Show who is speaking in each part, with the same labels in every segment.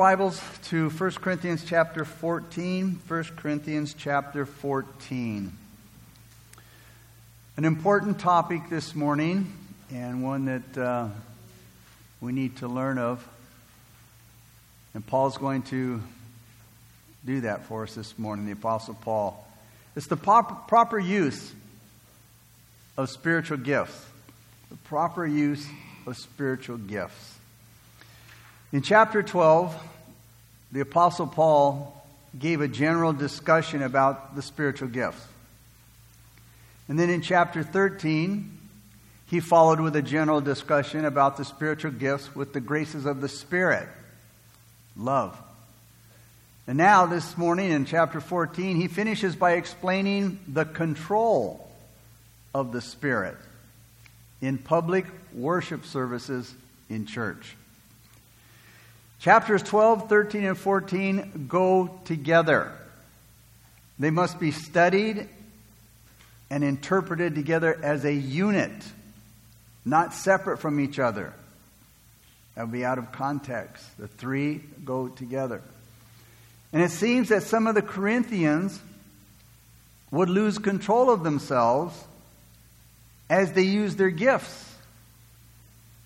Speaker 1: Bibles to 1 Corinthians chapter 14. 1 Corinthians chapter 14. An important topic this morning, and one that uh, we need to learn of. And Paul's going to do that for us this morning, the Apostle Paul. It's the pop- proper use of spiritual gifts. The proper use of spiritual gifts. In chapter 12, the Apostle Paul gave a general discussion about the spiritual gifts. And then in chapter 13, he followed with a general discussion about the spiritual gifts with the graces of the Spirit love. And now, this morning in chapter 14, he finishes by explaining the control of the Spirit in public worship services in church. Chapters 12, 13, and 14 go together. They must be studied and interpreted together as a unit, not separate from each other. That would be out of context. The three go together. And it seems that some of the Corinthians would lose control of themselves as they used their gifts.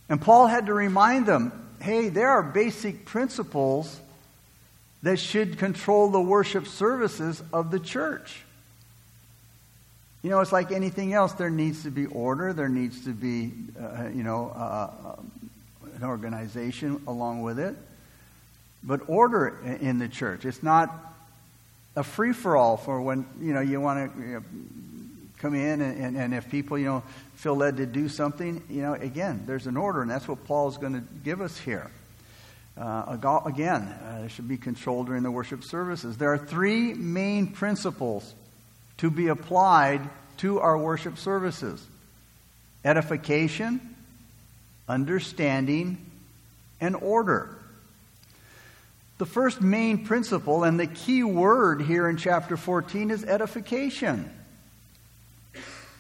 Speaker 1: And Paul had to remind them hey, there are basic principles that should control the worship services of the church. You know, it's like anything else. There needs to be order. There needs to be, uh, you know, uh, uh an organization along with it. But order in the church. It's not a free for all for when, you know, you want to you know, come in and, and, and if people, you know, feel led to do something, you know, again, there's an order, and that's what Paul is going to give us here. Uh, again, uh, should be controlled during the worship services. There are three main principles to be applied to our worship services edification, understanding, and order. The first main principle and the key word here in chapter 14 is edification.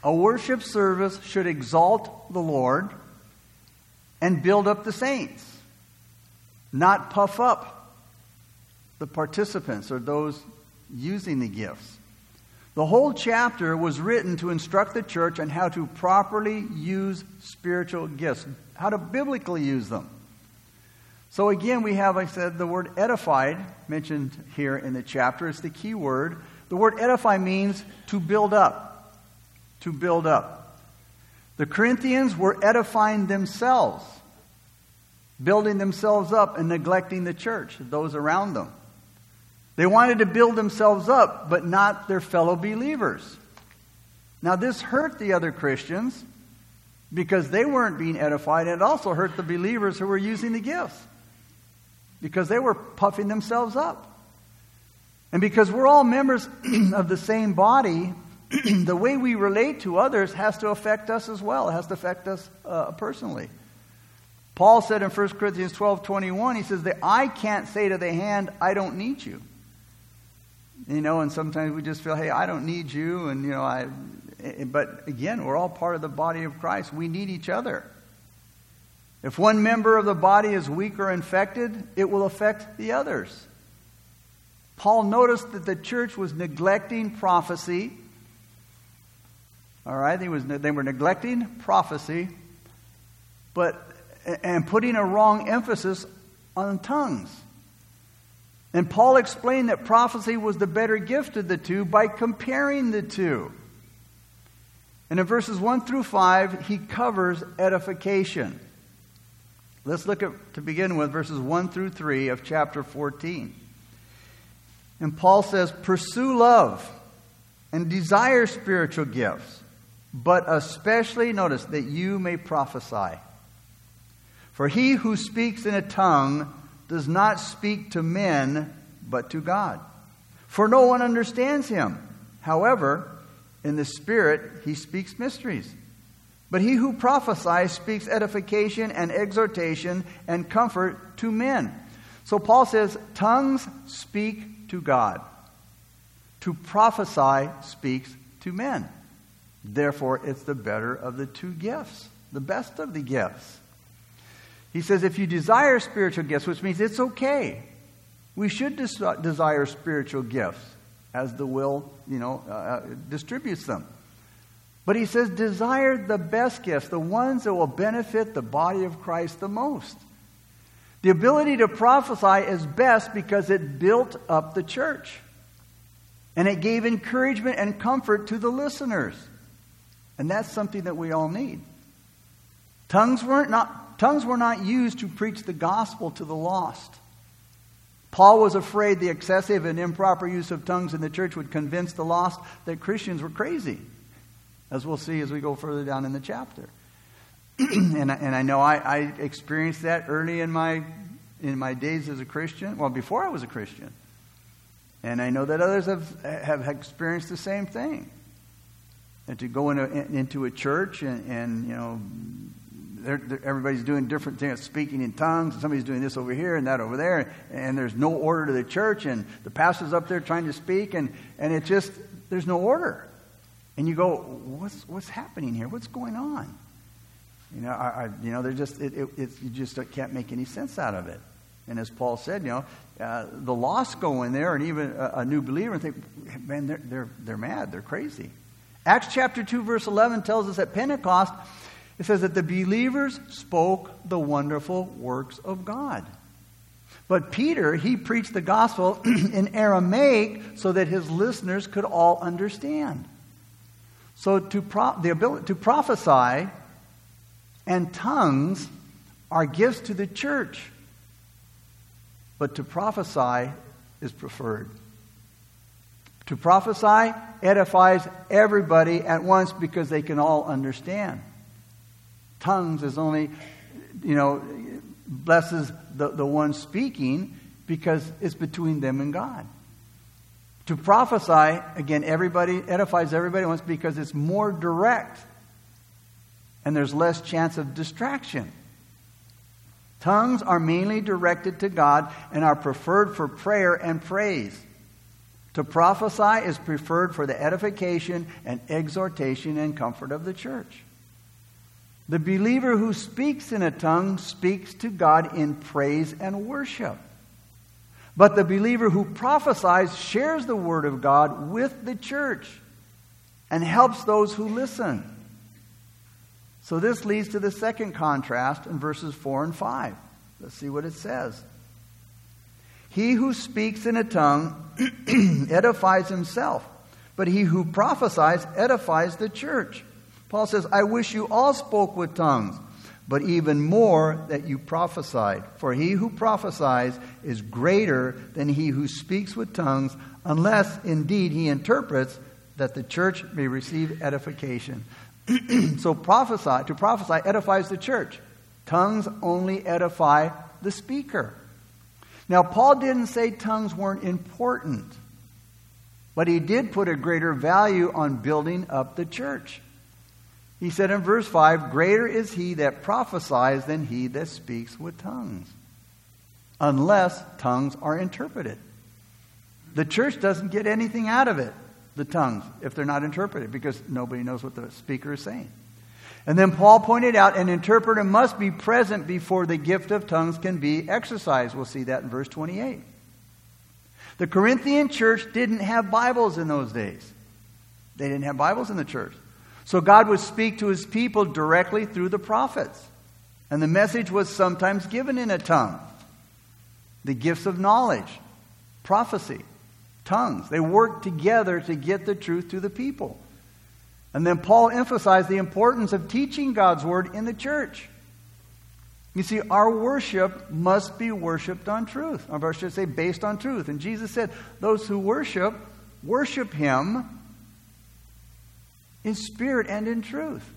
Speaker 1: A worship service should exalt the Lord and build up the saints, not puff up the participants or those using the gifts. The whole chapter was written to instruct the church on how to properly use spiritual gifts, how to biblically use them. So, again, we have, like I said, the word edified mentioned here in the chapter. It's the key word. The word edify means to build up to build up. The Corinthians were edifying themselves, building themselves up and neglecting the church, those around them. They wanted to build themselves up, but not their fellow believers. Now, this hurt the other Christians because they weren't being edified, and it also hurt the believers who were using the gifts because they were puffing themselves up. And because we're all members of the same body, the way we relate to others has to affect us as well. It has to affect us uh, personally. Paul said in 1 Corinthians 12 21, he says, The eye can't say to the hand, I don't need you. You know, and sometimes we just feel, hey, I don't need you. And, you know, I, eh, but again, we're all part of the body of Christ. We need each other. If one member of the body is weak or infected, it will affect the others. Paul noticed that the church was neglecting prophecy all right, they, was, they were neglecting prophecy, but and putting a wrong emphasis on tongues. And Paul explained that prophecy was the better gift of the two by comparing the two. And in verses 1 through 5, he covers edification. Let's look at, to begin with, verses 1 through 3 of chapter 14. And Paul says, Pursue love and desire spiritual gifts but especially, notice, that you may prophesy. For he who speaks in a tongue does not speak to men, but to God. For no one understands him. However, in the Spirit he speaks mysteries. But he who prophesies speaks edification and exhortation and comfort to men. So Paul says, tongues speak to God. To prophesy speaks to men. Therefore, it's the better of the two gifts, the best of the gifts. He says, if you desire spiritual gifts, which means it's okay We should des- desire spiritual gifts as the will, you know, uh, uh, distributes them. But he says, desire the best gifts, the ones that will benefit the body of Christ the most. The ability to prophesy is best because it built up the church. And it gave encouragement and comfort to the listeners. And that's something that we all need. Tongues, weren't not, tongues were not used to preach the gospel to the lost. Paul was afraid the excessive and improper use of tongues in the church would convince the lost that Christians were crazy, as we'll see as we go further down in the chapter. and, and I know I, I experienced that early in my, in my days as a Christian, well, before I was a Christian. And I know that others have, have experienced the same thing. And to go into, into a church and, and you know, they're, they're, everybody's doing different things, speaking in tongues, and somebody's doing this over here and that over there, and there's no order to the church, and the pastor's up there trying to speak, and, and it just, there's no order. And you go, what's, what's happening here? What's going on? You know, I, I you know, they're just, it, it, you just can't make any sense out of it. And as Paul said, you know, uh, the lost go in there, and even a, a new believer, and think, man, they're, they're, they're mad, they're crazy. Acts chapter 2, verse 11 tells us at Pentecost, it says that the believers spoke the wonderful works of God. But Peter, he preached the gospel in Aramaic so that his listeners could all understand. So to pro- the ability to prophesy and tongues are gifts to the church. But to prophesy is preferred. To prophesy edifies everybody at once because they can all understand tongues is only, you know, blesses the, the one speaking because it's between them and God. To prophesy, again, everybody edifies everybody once because it's more direct and there's less chance of distraction. Tongues are mainly directed to God and are preferred for prayer and praise. To prophesy is preferred for the edification and exhortation and comfort of the church. The believer who speaks in a tongue speaks to God in praise and worship. But the believer who prophesies shares the word of God with the church and helps those who listen. So this leads to the second contrast in verses 4 and 5. Let's see what it says. He who speaks in a tongue edifies himself, but he who prophesies edifies the church. Paul says, I wish you all spoke with tongues, but even more that you prophesied. For he who prophesies is greater than he who speaks with tongues, unless indeed he interprets that the church may receive edification. so prophesy, to prophesy edifies the church. Tongues only edify the speaker. Now, Paul didn't say tongues weren't important, but he did put a greater value on building up the church. He said in verse 5 Greater is he that prophesies than he that speaks with tongues, unless tongues are interpreted. The church doesn't get anything out of it, the tongues, if they're not interpreted, because nobody knows what the speaker is saying. And then Paul pointed out an interpreter must be present before the gift of tongues can be exercised. We'll see that in verse 28. The Corinthian church didn't have Bibles in those days. They didn't have Bibles in the church. So God would speak to his people directly through the prophets. And the message was sometimes given in a tongue. The gifts of knowledge, prophecy, tongues. They worked together to get the truth to the people. And then Paul emphasized the importance of teaching God's word in the church. You see, our worship must be worshiped on truth. Or I should say, based on truth. And Jesus said, those who worship, worship him in spirit and in truth.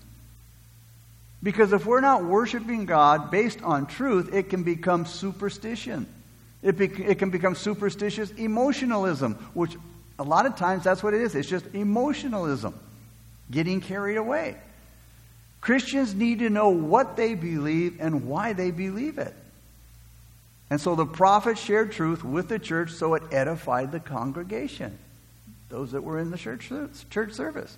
Speaker 1: Because if we're not worshiping God based on truth, it can become superstition. It, be, it can become superstitious emotionalism, which a lot of times that's what it is. It's just emotionalism, getting carried away. Christians need to know what they believe and why they believe it. And so the prophet shared truth with the church so it edified the congregation, those that were in the church, church service.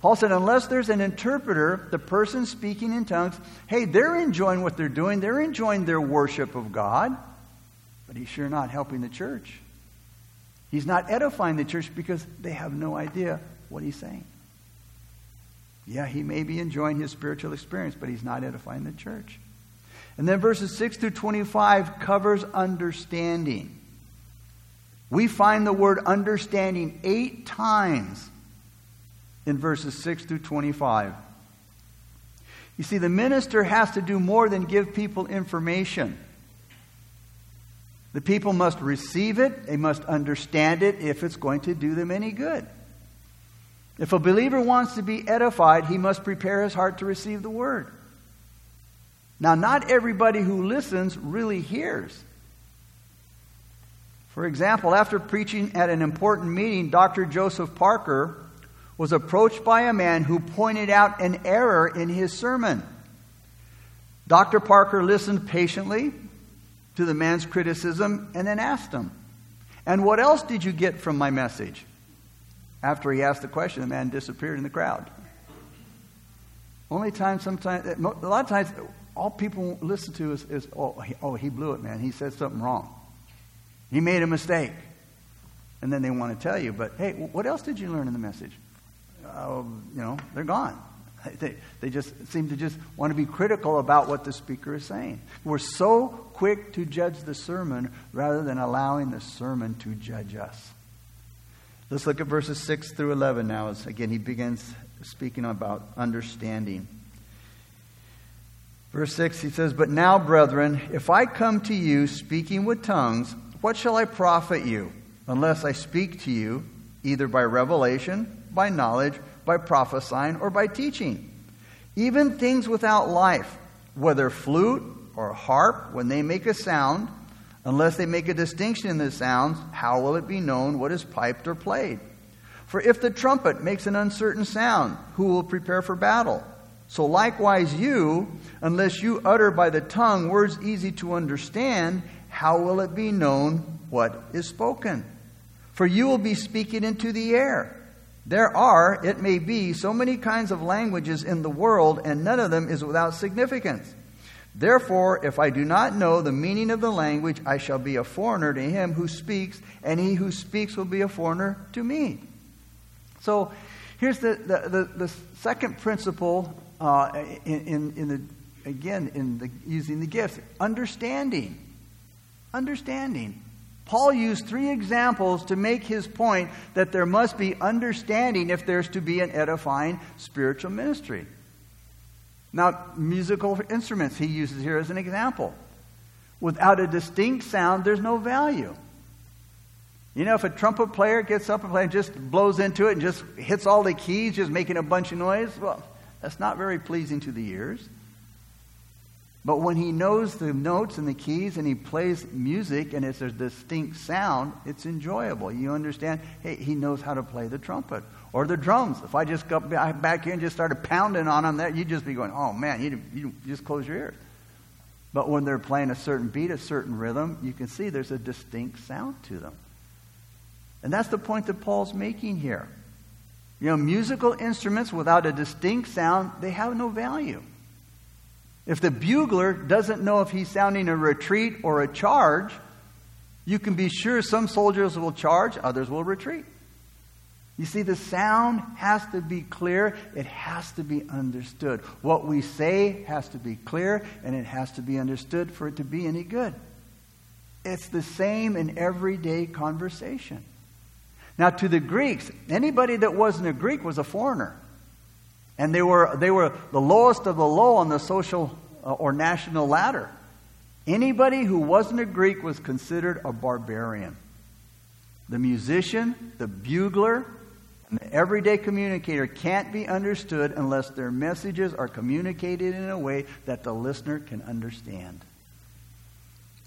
Speaker 1: Paul said, unless there's an interpreter, the person speaking in tongues, hey, they're enjoying what they're doing. They're enjoying their worship of God. But but he's sure not helping the church. He's not edifying the church because they have no idea what he's saying. Yeah, he may be enjoying his spiritual experience, but he's not edifying the church. And then verses 6 through 25 covers understanding. We find the word understanding eight times in verses 6 through 25. You see, the minister has to do more than give people information. The people must receive it, they must understand it if it's going to do them any good. If a believer wants to be edified, he must prepare his heart to receive the word. Now, not everybody who listens really hears. For example, after preaching at an important meeting, Dr. Joseph Parker was approached by a man who pointed out an error in his sermon. Dr. Parker listened patiently to the man's criticism and then asked him, And what else did you get from my message? After he asked the question, the man disappeared in the crowd. Only time, sometimes, a lot of times, all people listen to is, is oh, he, oh, he blew it, man. He said something wrong. He made a mistake. And then they want to tell you, but hey, what else did you learn in the message? Uh, you know, they're gone. They, they just seem to just want to be critical about what the speaker is saying. We're so quick to judge the sermon rather than allowing the sermon to judge us. Let's look at verses 6 through 11 now, as again he begins speaking about understanding. Verse 6, he says, But now, brethren, if I come to you speaking with tongues, what shall I profit you, unless I speak to you either by revelation, by knowledge, by prophesying, or by teaching? Even things without life, whether flute or harp, when they make a sound, unless they make a distinction in the sounds, how will it be known what is piped or played? For if the trumpet makes an uncertain sound, who will prepare for battle? So likewise, you, unless you utter by the tongue words easy to understand, how will it be known what is spoken? For you will be speaking into the air. There are, it may be, so many kinds of languages in the world, and none of them is without significance. Therefore, if I do not know the meaning of the language, I shall be a foreigner to him who speaks, and he who speaks will be a foreigner to me. So here's the, the, the, the second principle uh, in, in, in, the, again, in the, using the gifts understanding. Understanding. Paul used three examples to make his point that there must be understanding if there's to be an edifying spiritual ministry. Now, musical instruments he uses here as an example. Without a distinct sound, there's no value. You know, if a trumpet player gets up and plays, just blows into it and just hits all the keys, just making a bunch of noise, well, that's not very pleasing to the ears. But when he knows the notes and the keys and he plays music and it's a distinct sound, it's enjoyable. You understand? Hey, he knows how to play the trumpet or the drums. If I just got back here and just started pounding on them, that you'd just be going, "Oh man!" You, you just close your ears. But when they're playing a certain beat, a certain rhythm, you can see there's a distinct sound to them. And that's the point that Paul's making here. You know, musical instruments without a distinct sound, they have no value. If the bugler doesn't know if he's sounding a retreat or a charge, you can be sure some soldiers will charge, others will retreat. You see, the sound has to be clear, it has to be understood. What we say has to be clear, and it has to be understood for it to be any good. It's the same in everyday conversation. Now, to the Greeks, anybody that wasn't a Greek was a foreigner. And they were, they were the lowest of the low on the social uh, or national ladder. Anybody who wasn't a Greek was considered a barbarian. The musician, the bugler, the everyday communicator can't be understood unless their messages are communicated in a way that the listener can understand.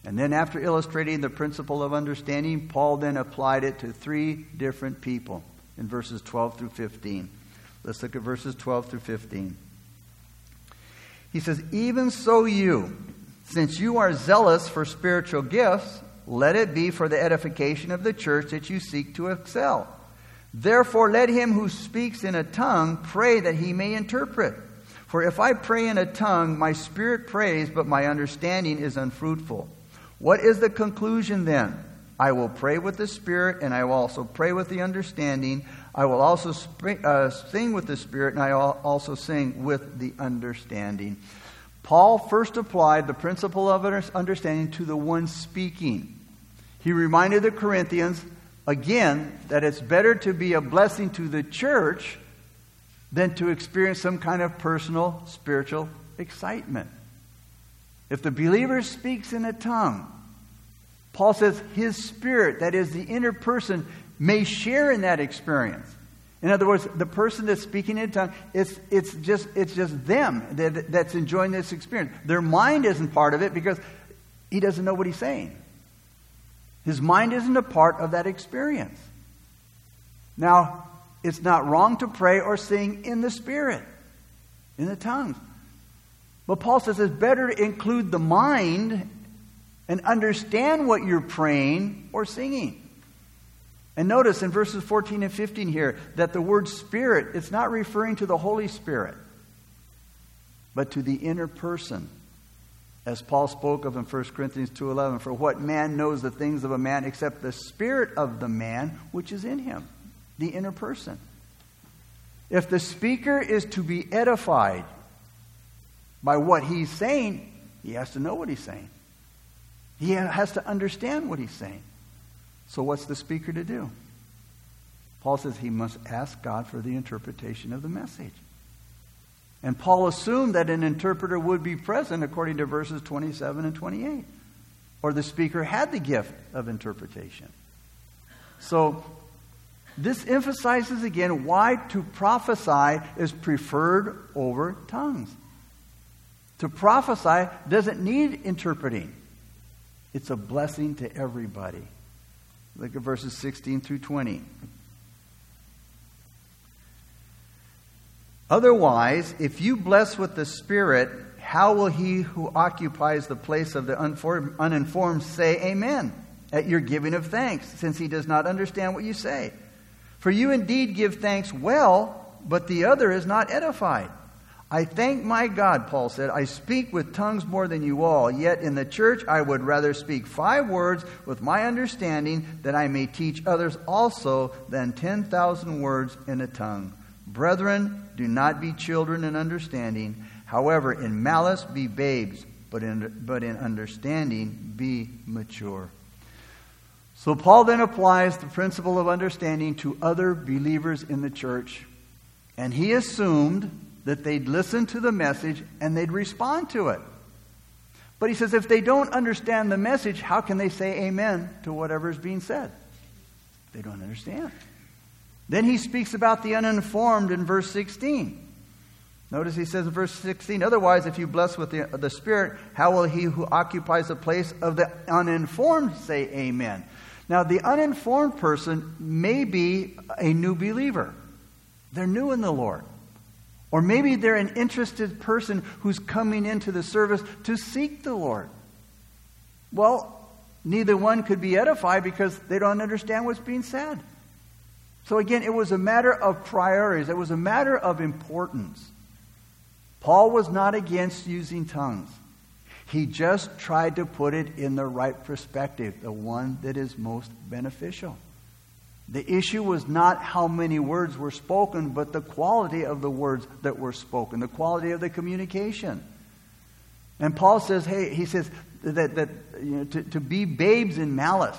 Speaker 1: And then, after illustrating the principle of understanding, Paul then applied it to three different people in verses 12 through 15. Let's look at verses 12 through 15. He says, Even so, you, since you are zealous for spiritual gifts, let it be for the edification of the church that you seek to excel. Therefore, let him who speaks in a tongue pray that he may interpret. For if I pray in a tongue, my spirit prays, but my understanding is unfruitful. What is the conclusion then? I will pray with the Spirit, and I will also pray with the understanding. I will also uh, sing with the Spirit, and I will also sing with the understanding. Paul first applied the principle of understanding to the one speaking. He reminded the Corinthians, again, that it's better to be a blessing to the church than to experience some kind of personal spiritual excitement. If the believer speaks in a tongue, Paul says his spirit, that is the inner person, may share in that experience. In other words, the person that's speaking in a tongue, it's, it's, just, it's just them that, that's enjoying this experience. Their mind isn't part of it because he doesn't know what he's saying. His mind isn't a part of that experience. Now, it's not wrong to pray or sing in the Spirit, in the tongues. But Paul says it's better to include the mind and understand what you're praying or singing. And notice in verses 14 and 15 here that the word spirit, it's not referring to the Holy Spirit, but to the inner person. As Paul spoke of in 1 Corinthians 2:11, for what man knows the things of a man except the spirit of the man which is in him, the inner person. If the speaker is to be edified by what he's saying, he has to know what he's saying. He has to understand what he's saying. So, what's the speaker to do? Paul says he must ask God for the interpretation of the message. And Paul assumed that an interpreter would be present according to verses 27 and 28. Or the speaker had the gift of interpretation. So, this emphasizes again why to prophesy is preferred over tongues. To prophesy doesn't need interpreting, it's a blessing to everybody. Look at verses 16 through 20. Otherwise, if you bless with the Spirit, how will he who occupies the place of the uninformed say amen at your giving of thanks, since he does not understand what you say? For you indeed give thanks well, but the other is not edified. I thank my God, Paul said, I speak with tongues more than you all, yet in the church I would rather speak five words with my understanding that I may teach others also than 10,000 words in a tongue. Brethren, do not be children in understanding. However, in malice be babes, but in, but in understanding be mature. So Paul then applies the principle of understanding to other believers in the church. And he assumed that they'd listen to the message and they'd respond to it. But he says if they don't understand the message, how can they say amen to whatever is being said? They don't understand. Then he speaks about the uninformed in verse 16. Notice he says in verse 16, Otherwise, if you bless with the, the Spirit, how will he who occupies the place of the uninformed say amen? Now, the uninformed person may be a new believer. They're new in the Lord. Or maybe they're an interested person who's coming into the service to seek the Lord. Well, neither one could be edified because they don't understand what's being said. So again, it was a matter of priorities, it was a matter of importance. Paul was not against using tongues. He just tried to put it in the right perspective, the one that is most beneficial. The issue was not how many words were spoken, but the quality of the words that were spoken, the quality of the communication. And Paul says, hey, he says that, that you know, to, to be babes in malice.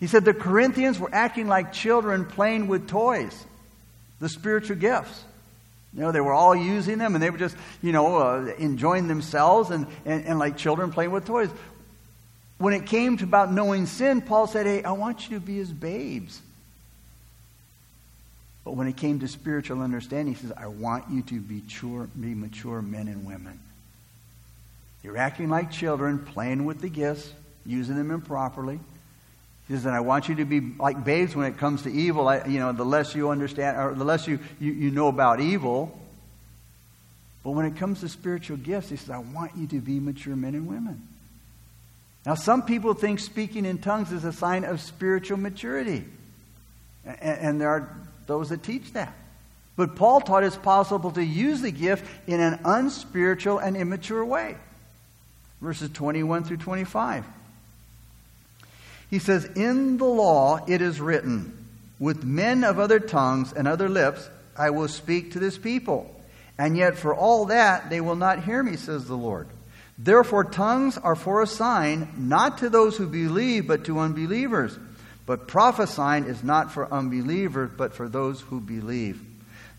Speaker 1: He said the Corinthians were acting like children playing with toys, the spiritual gifts. You know, they were all using them and they were just, you know, uh, enjoying themselves and, and, and like children playing with toys. When it came to about knowing sin, Paul said, Hey, I want you to be as babes. But when it came to spiritual understanding, he says, I want you to be mature, be mature men and women. You're acting like children, playing with the gifts, using them improperly. He says, and I want you to be like babes when it comes to evil. I, you know, the less you understand, or the less you, you, you know about evil. But when it comes to spiritual gifts, he says, I want you to be mature men and women. Now, some people think speaking in tongues is a sign of spiritual maturity. And, and there are those that teach that. But Paul taught it's possible to use the gift in an unspiritual and immature way. verses 21 through 25. He says, In the law it is written, With men of other tongues and other lips I will speak to this people. And yet for all that they will not hear me, says the Lord. Therefore, tongues are for a sign, not to those who believe, but to unbelievers. But prophesying is not for unbelievers, but for those who believe.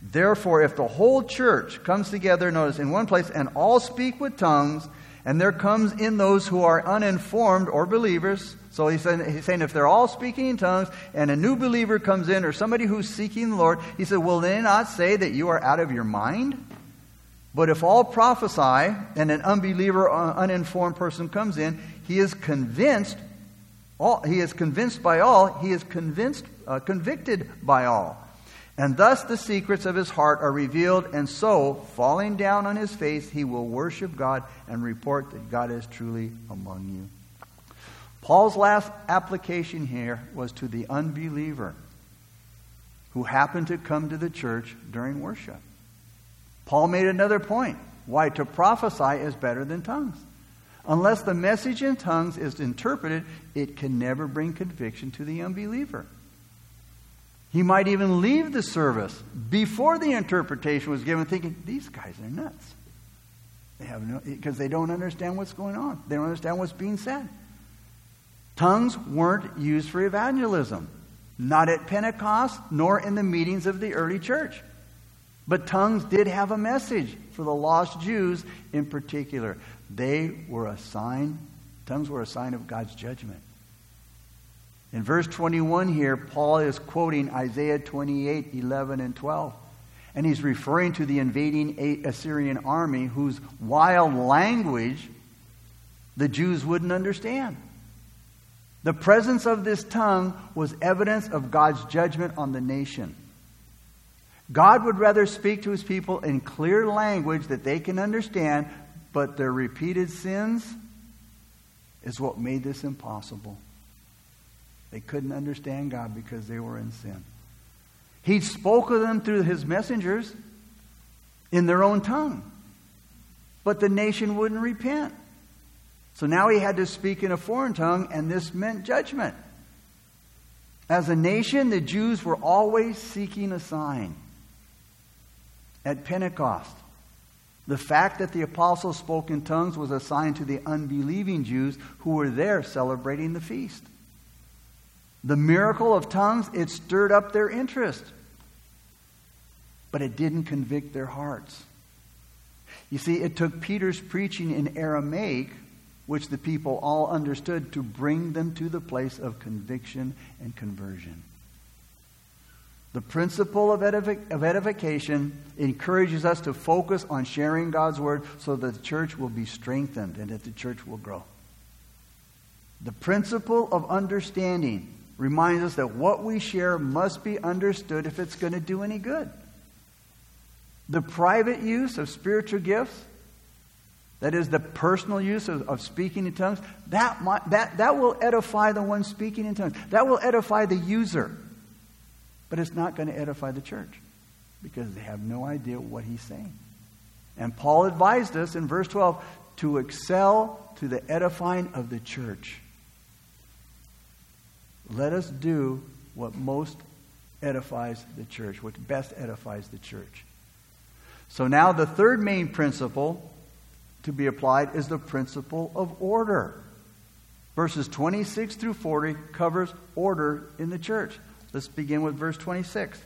Speaker 1: Therefore, if the whole church comes together, notice, in one place, and all speak with tongues, and there comes in those who are uninformed or believers. So he's saying, he's saying if they're all speaking in tongues and a new believer comes in or somebody who's seeking the Lord, he said, Will they not say that you are out of your mind? But if all prophesy and an unbeliever or uninformed person comes in, he is convinced, all, he is convinced by all, he is convinced, uh, convicted by all. And thus the secrets of his heart are revealed, and so, falling down on his face, he will worship God and report that God is truly among you. Paul's last application here was to the unbeliever who happened to come to the church during worship. Paul made another point why to prophesy is better than tongues. Unless the message in tongues is interpreted, it can never bring conviction to the unbeliever. He might even leave the service before the interpretation was given, thinking, these guys are nuts. They have no, because they don't understand what's going on. They don't understand what's being said. Tongues weren't used for evangelism, not at Pentecost, nor in the meetings of the early church. But tongues did have a message for the lost Jews in particular. They were a sign, tongues were a sign of God's judgment. In verse 21 here, Paul is quoting Isaiah 28 11 and 12. And he's referring to the invading Assyrian army whose wild language the Jews wouldn't understand. The presence of this tongue was evidence of God's judgment on the nation. God would rather speak to his people in clear language that they can understand, but their repeated sins is what made this impossible. They couldn't understand God because they were in sin. He spoke of them through his messengers in their own tongue. But the nation wouldn't repent. So now he had to speak in a foreign tongue, and this meant judgment. As a nation, the Jews were always seeking a sign. At Pentecost, the fact that the apostles spoke in tongues was a sign to the unbelieving Jews who were there celebrating the feast. The miracle of tongues, it stirred up their interest, but it didn't convict their hearts. You see, it took Peter's preaching in Aramaic, which the people all understood, to bring them to the place of conviction and conversion. The principle of, edific- of edification encourages us to focus on sharing God's word so that the church will be strengthened and that the church will grow. The principle of understanding reminds us that what we share must be understood if it's going to do any good. The private use of spiritual gifts, that is, the personal use of, of speaking in tongues, that, might, that, that will edify the one speaking in tongues. That will edify the user. But it's not going to edify the church because they have no idea what he's saying. And Paul advised us in verse 12 to excel to the edifying of the church. Let us do what most edifies the church, what best edifies the church. So now the third main principle to be applied is the principle of order. Verses 26 through 40 covers order in the church. Let's begin with verse 26.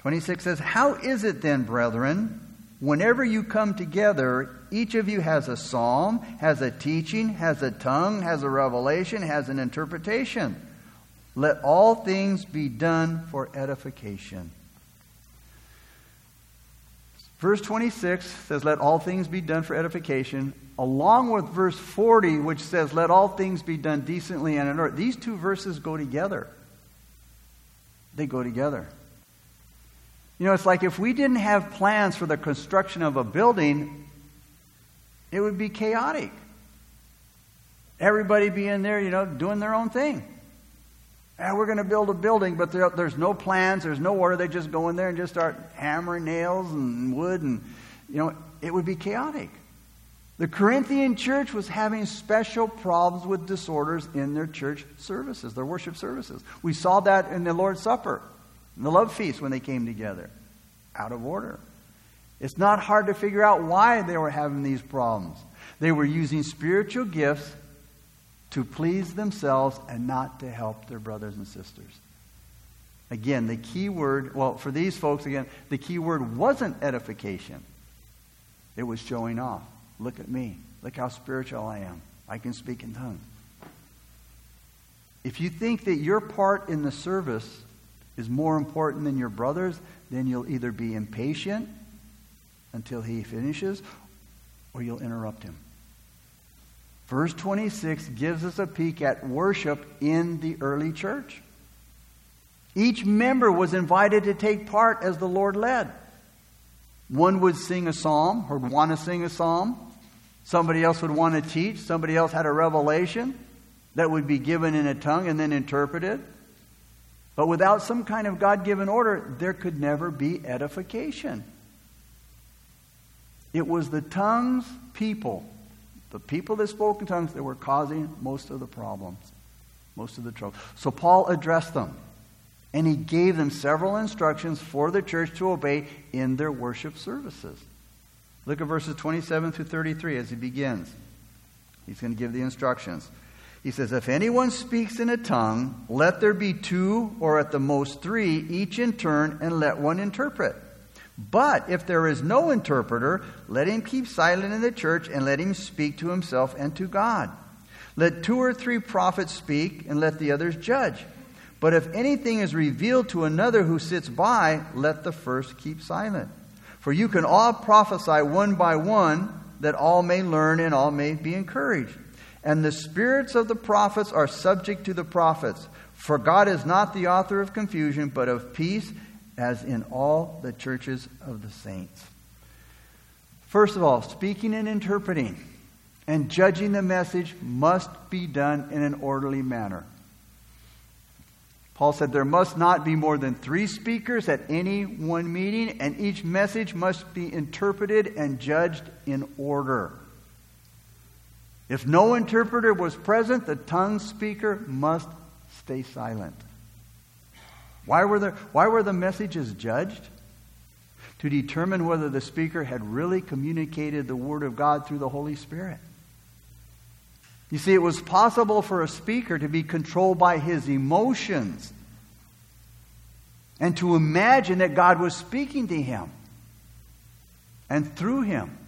Speaker 1: 26 says, How is it then, brethren, whenever you come together, each of you has a psalm, has a teaching, has a tongue, has a revelation, has an interpretation. Let all things be done for edification. Verse 26 says, Let all things be done for edification, along with verse 40, which says, Let all things be done decently and in order. These two verses go together. They go together. You know, it's like if we didn't have plans for the construction of a building, it would be chaotic. Everybody be in there, you know, doing their own thing. And we're going to build a building, but there, there's no plans, there's no order. They just go in there and just start hammering nails and wood, and, you know, it would be chaotic. The Corinthian church was having special problems with disorders in their church services, their worship services. We saw that in the Lord's Supper, in the love feast when they came together. Out of order. It's not hard to figure out why they were having these problems. They were using spiritual gifts to please themselves and not to help their brothers and sisters. Again, the key word, well, for these folks, again, the key word wasn't edification, it was showing off. Look at me. Look how spiritual I am. I can speak in tongues. If you think that your part in the service is more important than your brother's, then you'll either be impatient until he finishes or you'll interrupt him. Verse 26 gives us a peek at worship in the early church. Each member was invited to take part as the Lord led. One would sing a psalm or want to sing a psalm. Somebody else would want to teach. Somebody else had a revelation that would be given in a tongue and then interpreted. But without some kind of God given order, there could never be edification. It was the tongues people, the people that spoke in tongues, that were causing most of the problems, most of the trouble. So Paul addressed them. And he gave them several instructions for the church to obey in their worship services. Look at verses 27 through 33 as he begins. He's going to give the instructions. He says, If anyone speaks in a tongue, let there be two or at the most three, each in turn, and let one interpret. But if there is no interpreter, let him keep silent in the church and let him speak to himself and to God. Let two or three prophets speak and let the others judge. But if anything is revealed to another who sits by, let the first keep silent. For you can all prophesy one by one, that all may learn and all may be encouraged. And the spirits of the prophets are subject to the prophets. For God is not the author of confusion, but of peace, as in all the churches of the saints. First of all, speaking and interpreting and judging the message must be done in an orderly manner. Paul said there must not be more than three speakers at any one meeting, and each message must be interpreted and judged in order. If no interpreter was present, the tongue speaker must stay silent. Why were, there, why were the messages judged? To determine whether the speaker had really communicated the Word of God through the Holy Spirit. You see, it was possible for a speaker to be controlled by his emotions and to imagine that God was speaking to him and through him.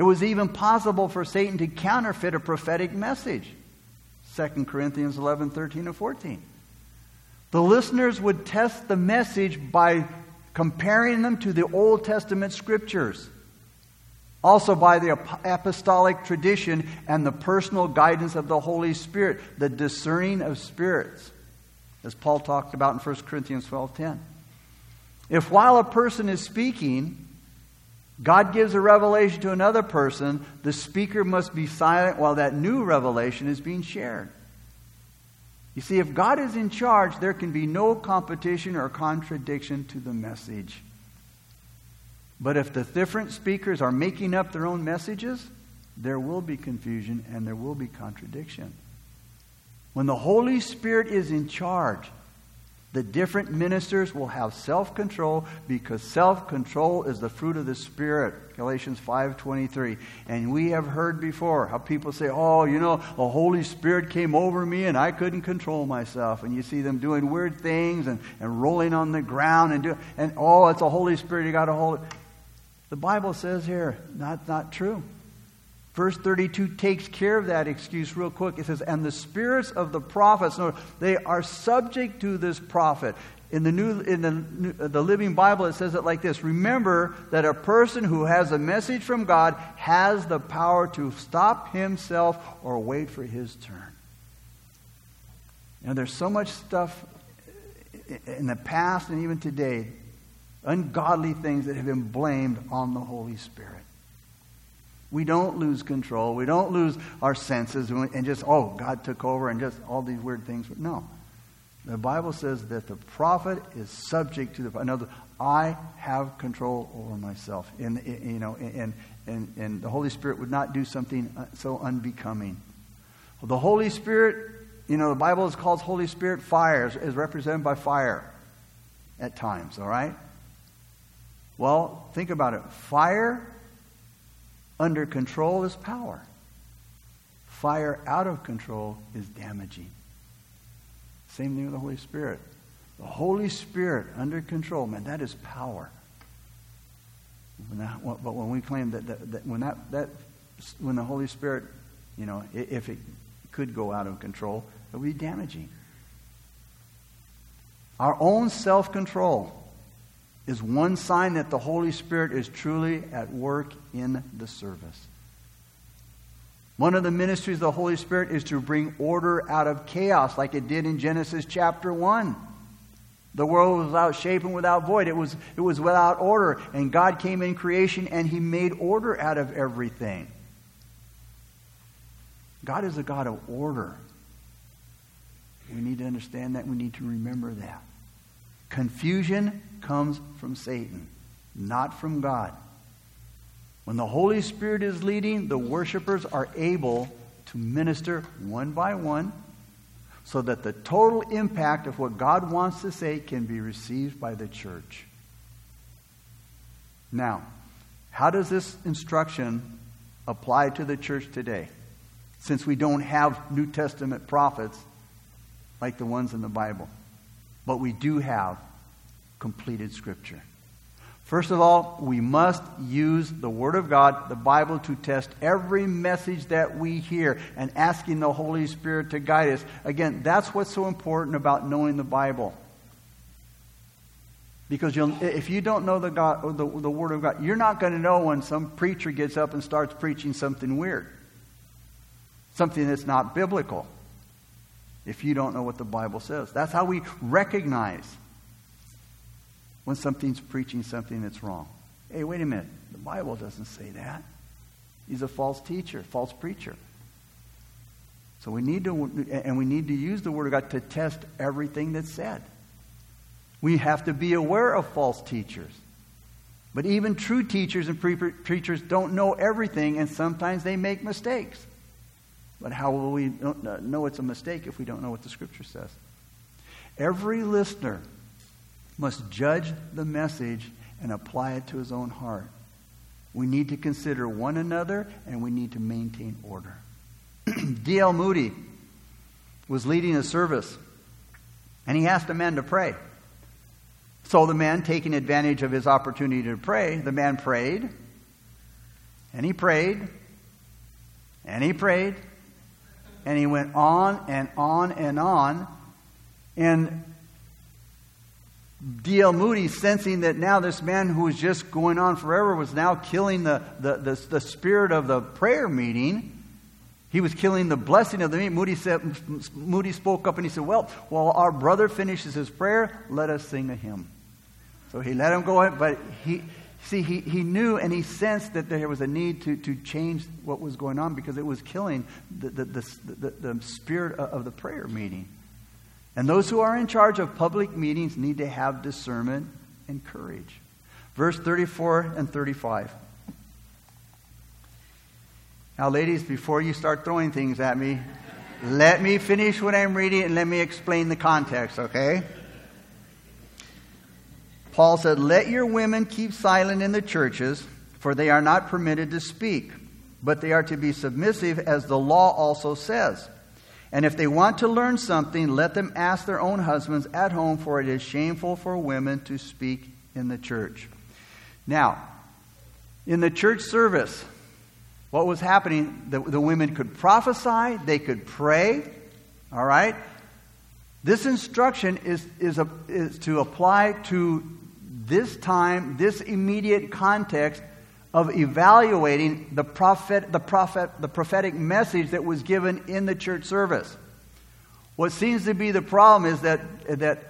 Speaker 1: It was even possible for Satan to counterfeit a prophetic message. 2 Corinthians 11, 13, and 14. The listeners would test the message by comparing them to the Old Testament scriptures also by the apostolic tradition and the personal guidance of the Holy Spirit, the discerning of spirits, as Paul talked about in 1 Corinthians 12:10. If while a person is speaking, God gives a revelation to another person, the speaker must be silent while that new revelation is being shared. You see, if God is in charge, there can be no competition or contradiction to the message. But if the different speakers are making up their own messages, there will be confusion and there will be contradiction. When the Holy Spirit is in charge, the different ministers will have self-control because self-control is the fruit of the spirit. Galatians 5.23 and we have heard before how people say oh you know the holy spirit came over me and i couldn't control myself. And you see them doing weird things and, and rolling on the ground and do and oh it's the holy spirit you got to hold it. The Bible says here, not, not true. Verse 32 takes care of that excuse real quick. It says, And the spirits of the prophets, no, they are subject to this prophet. In the new, in the, uh, the Living Bible, it says it like this Remember that a person who has a message from God has the power to stop himself or wait for his turn. Now, there's so much stuff in the past and even today ungodly things that have been blamed on the Holy Spirit. We don't lose control. We don't lose our senses and just, oh, God took over and just all these weird things. No. The Bible says that the prophet is subject to the. Another, I have control over myself, and you know, and and and the Holy Spirit would not do something uh, so unbecoming. Well, the Holy Spirit, you know, the Bible is called Holy Spirit fire, is represented by fire at times. All right. Well, think about it. Fire under control is power. Fire out of control is damaging. Same thing with the Holy Spirit. The Holy Spirit under control, man, that is power. That, but when we claim that, that, that, when that, that when the Holy Spirit, you know, if it could go out of control, it would be damaging. Our own self control is one sign that the Holy Spirit is truly at work in the service. One of the ministries of the Holy Spirit is to bring order out of chaos, like it did in Genesis chapter 1. The world was without shape and without void. It was, it was without order. And God came in creation and He made order out of everything. God is a God of order. We need to understand that. We need to remember that. Confusion comes from Satan, not from God. When the Holy Spirit is leading, the worshipers are able to minister one by one so that the total impact of what God wants to say can be received by the church. Now, how does this instruction apply to the church today? Since we don't have New Testament prophets like the ones in the Bible, but we do have completed Scripture. First of all, we must use the Word of God, the Bible, to test every message that we hear and asking the Holy Spirit to guide us. Again, that's what's so important about knowing the Bible. Because if you don't know the, God, the, the Word of God, you're not going to know when some preacher gets up and starts preaching something weird, something that's not biblical, if you don't know what the Bible says. That's how we recognize when something's preaching something that's wrong. Hey, wait a minute. The Bible doesn't say that. He's a false teacher, false preacher. So we need to, and we need to use the Word of God to test everything that's said. We have to be aware of false teachers. But even true teachers and pre- preachers don't know everything, and sometimes they make mistakes. But how will we know it's a mistake if we don't know what the Scripture says? Every listener must judge the message and apply it to his own heart. We need to consider one another and we need to maintain order. D.L. Moody was leading a service and he asked a man to pray. So the man, taking advantage of his opportunity to pray, the man prayed and he prayed and he prayed and he went on and on and on. And D.L. Moody, sensing that now this man who was just going on forever was now killing the, the, the, the, spirit of the prayer meeting. He was killing the blessing of the meeting. Moody, said, Moody spoke up and he said, Well, while our brother finishes his prayer, let us sing a hymn. So he let him go, but he, see, he, he knew and he sensed that there was a need to, to change what was going on because it was killing the, the, the, the, the spirit of the prayer meeting. And those who are in charge of public meetings need to have discernment and courage. Verse 34 and 35. Now, ladies, before you start throwing things at me, let me finish what I'm reading and let me explain the context, okay? Paul said, Let your women keep silent in the churches, for they are not permitted to speak, but they are to be submissive, as the law also says. And if they want to learn something, let them ask their own husbands at home, for it is shameful for women to speak in the church. Now, in the church service, what was happening? The, the women could prophesy, they could pray, all right? This instruction is, is, a, is to apply to this time, this immediate context of evaluating the prophet, the prophet, the prophetic message that was given in the church service. What seems to be the problem is that, that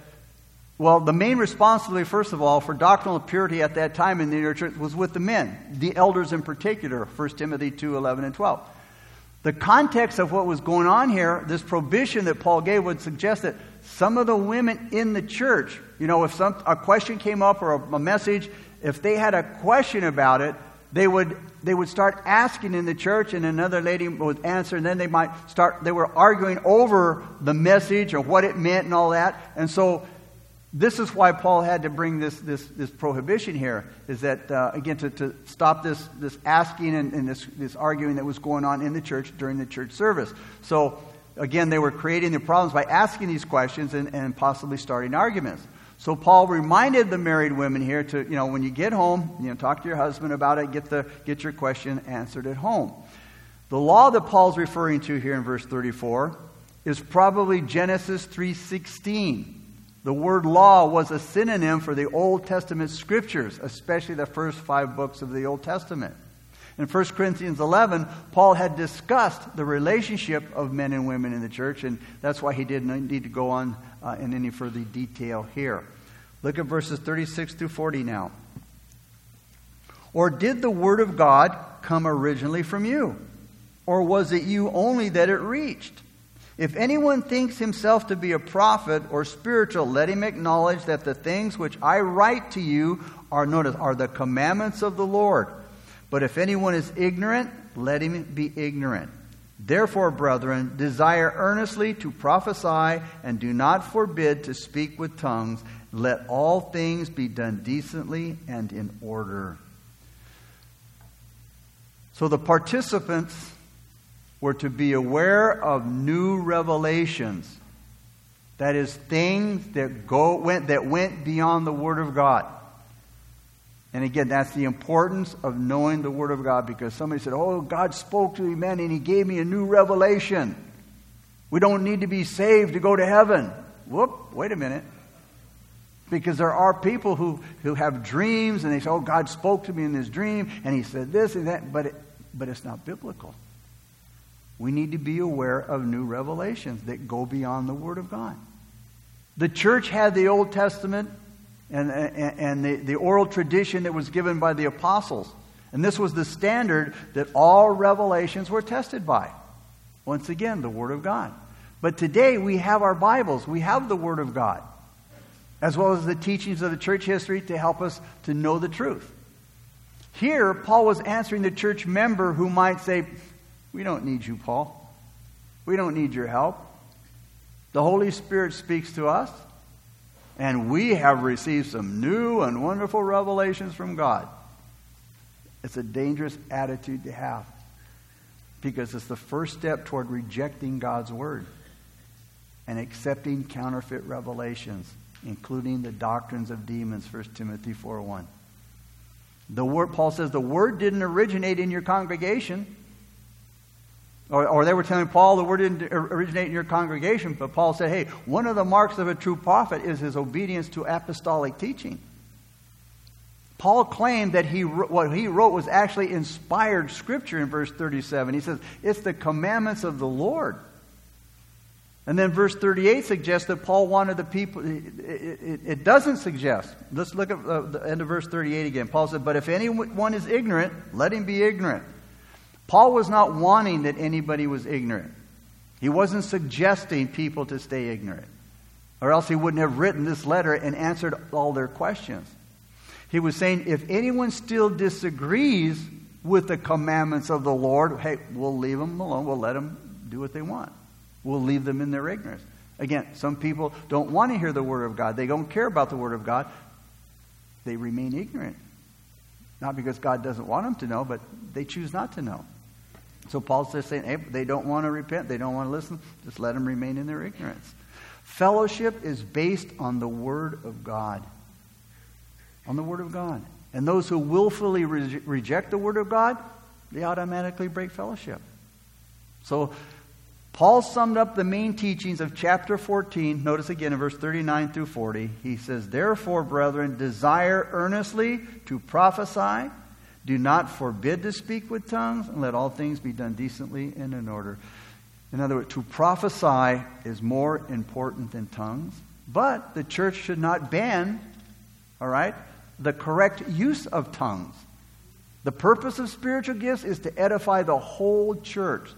Speaker 1: well, the main responsibility, first of all, for doctrinal purity at that time in the church was with the men, the elders in particular, 1 Timothy 2 11 and 12. The context of what was going on here, this prohibition that Paul gave, would suggest that some of the women in the church, you know, if some, a question came up or a, a message, if they had a question about it, they would, they would start asking in the church, and another lady would answer, and then they might start, they were arguing over the message or what it meant and all that. And so this is why Paul had to bring this, this, this prohibition here, is that, uh, again, to, to stop this, this asking and, and this, this arguing that was going on in the church during the church service. So, again, they were creating the problems by asking these questions and, and possibly starting arguments. So Paul reminded the married women here to, you know, when you get home, you know, talk to your husband about it, get, the, get your question answered at home. The law that Paul's referring to here in verse 34 is probably Genesis 3:16. The word law was a synonym for the Old Testament scriptures, especially the first five books of the Old Testament. In 1 Corinthians 11, Paul had discussed the relationship of men and women in the church, and that's why he didn't need to go on uh, in any further detail here. Look at verses 36 through 40 now. Or did the word of God come originally from you? Or was it you only that it reached? If anyone thinks himself to be a prophet or spiritual, let him acknowledge that the things which I write to you are notice are the commandments of the Lord. But if anyone is ignorant, let him be ignorant. Therefore, brethren, desire earnestly to prophesy and do not forbid to speak with tongues. Let all things be done decently and in order. So the participants were to be aware of new revelations. That is, things that, go, went, that went beyond the Word of God. And again, that's the importance of knowing the Word of God because somebody said, Oh, God spoke to me, man, and He gave me a new revelation. We don't need to be saved to go to heaven. Whoop, wait a minute. Because there are people who, who have dreams and they say, Oh, God spoke to me in this dream and He said this and that, but, it, but it's not biblical. We need to be aware of new revelations that go beyond the Word of God. The church had the Old Testament and, and, the, the oral tradition that was given by the apostles. And this was the standard that all revelations were tested by. Once again, the Word of God. But today we have our Bibles, we have the Word of God, as well as the teachings of the church history to help us to know the truth. Here, Paul was answering the church member who might say, we don't need you, Paul. We don't need your help. The Holy Spirit speaks to us, and we have received some new and wonderful revelations from God. It's a dangerous attitude to have because it's the first step toward rejecting God's Word and accepting counterfeit revelations, including the doctrines of demons, 1 Timothy 4 1. The word, Paul says the Word didn't originate in your congregation. Or, or, they were telling Paul the word didn't originate in your congregation, but Paul said, hey, one of the marks of a true prophet is his obedience to apostolic teaching. Paul claimed that he, what he wrote was actually inspired scripture in verse 37. He says, it's the commandments of the Lord. And then verse 38 suggests that Paul wanted the people, it, it, it doesn't suggest. Let's look at uh, the end of verse 38 again. Paul said, But if anyone is ignorant, let him be ignorant. Paul was not wanting that anybody was ignorant. He wasn't suggesting people to stay ignorant, or else he wouldn't have written this letter and answered all their questions. He was saying, if anyone still disagrees with the commandments of the Lord, hey, we'll leave them alone. We'll let them do what they want. We'll leave them in their ignorance. Again, some people don't want to hear the Word of God. They don't care about the Word of God. They remain ignorant. Not because God doesn't want them to know, but they choose not to know. So Paul's just saying, hey, they don't want to repent, they don't want to listen, just let them remain in their ignorance. Fellowship is based on the Word of God. On the Word of God. And those who willfully re- reject the Word of God, they automatically break fellowship. So Paul summed up the main teachings of chapter 14. Notice again in verse 39 through 40. He says, Therefore, brethren, desire earnestly to prophesy do not forbid to speak with tongues, and let all things be done decently and in order. In other words, to prophesy is more important than tongues, but the church should not ban, all right, the correct use of tongues. The purpose of spiritual gifts is to edify the whole church.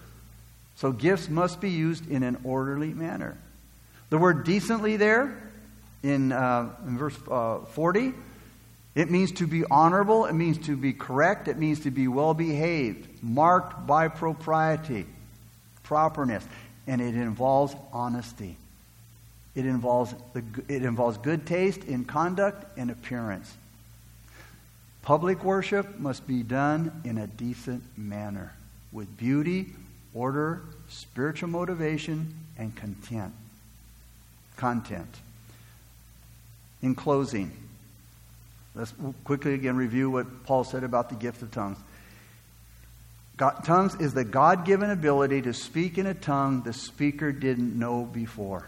Speaker 1: So gifts must be used in an orderly manner. The word decently there in, uh, in verse uh, 40, it means to be honorable, it means to be correct, it means to be well behaved, marked by propriety, properness, and it involves honesty. It involves, the, it involves good taste in conduct and appearance. Public worship must be done in a decent manner with beauty, order, spiritual motivation, and content. Content. In closing, let's quickly again review what Paul said about the gift of tongues. God, tongues is the God given ability to speak in a tongue the speaker didn't know before.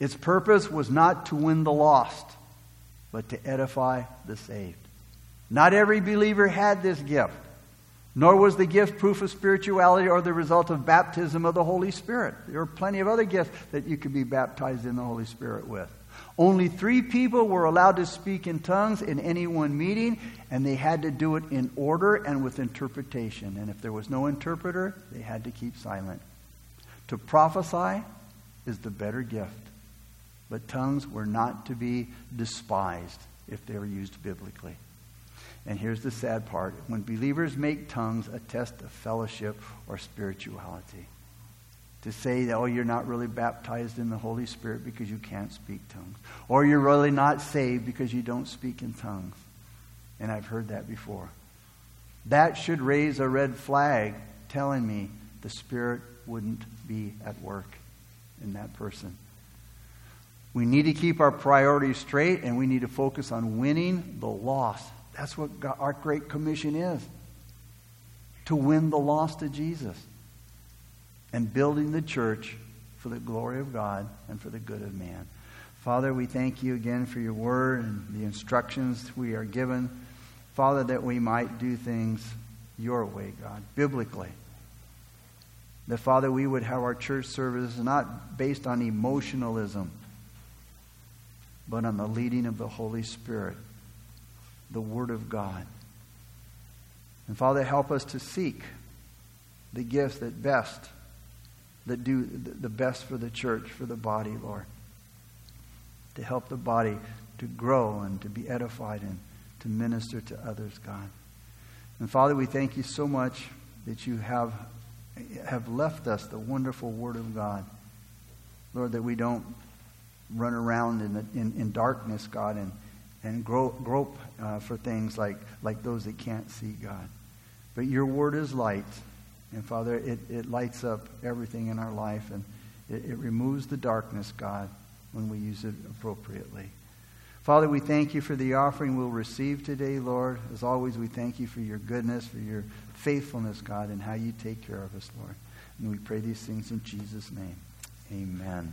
Speaker 1: Its purpose was not to win the lost, but to edify the saved. Not every believer had this gift, nor was the gift proof of spirituality or the result of baptism of the Holy Spirit. There are plenty of other gifts that you could be baptized in the Holy Spirit with. Only three people were allowed to speak in tongues in any one meeting, and they had to do it in order and with interpretation. And if there was no interpreter, they had to keep silent. To prophesy is the better gift, but tongues were not to be despised if they were used biblically. And here's the sad part when believers make tongues a test of fellowship or spirituality. To say that, oh, you're not really baptized in the Holy Spirit because you can't speak tongues. Or you're really not saved because you don't speak in tongues. And I've heard that before. That should raise a red flag telling me the Spirit wouldn't be at work in that person. We need to keep our priorities straight and we need to focus on winning the lost that's what our Great Commission is to win the lost to Jesus and building the church for the glory of God and for the good of man. Father, we thank you again for your word and the instructions we are given. Father, that we might do things your way, God, biblically. That, Father, we would have our church services not based on emotionalism, but on the leading of the Holy Spirit the Word of God. And Father, help us to seek the gifts that best, that do the best for the church, for the body, Lord. To help the body to grow and to be edified and to minister to others, God. And Father, we thank you so much that you have, have left us the wonderful Word of God. Lord, that we don't run around in, the, in, in darkness, God, and and grope, uh, for things like, like those that can't see God. But your word is light. And Father, it, it lights up everything in our life and it, it removes the darkness, God, when we use it appropriately. Father, we thank you for the offering we'll receive today, Lord. As always, we thank you for your goodness, for your faithfulness, God, and how you take care of us, Lord. And we pray these things in Jesus' name. Amen.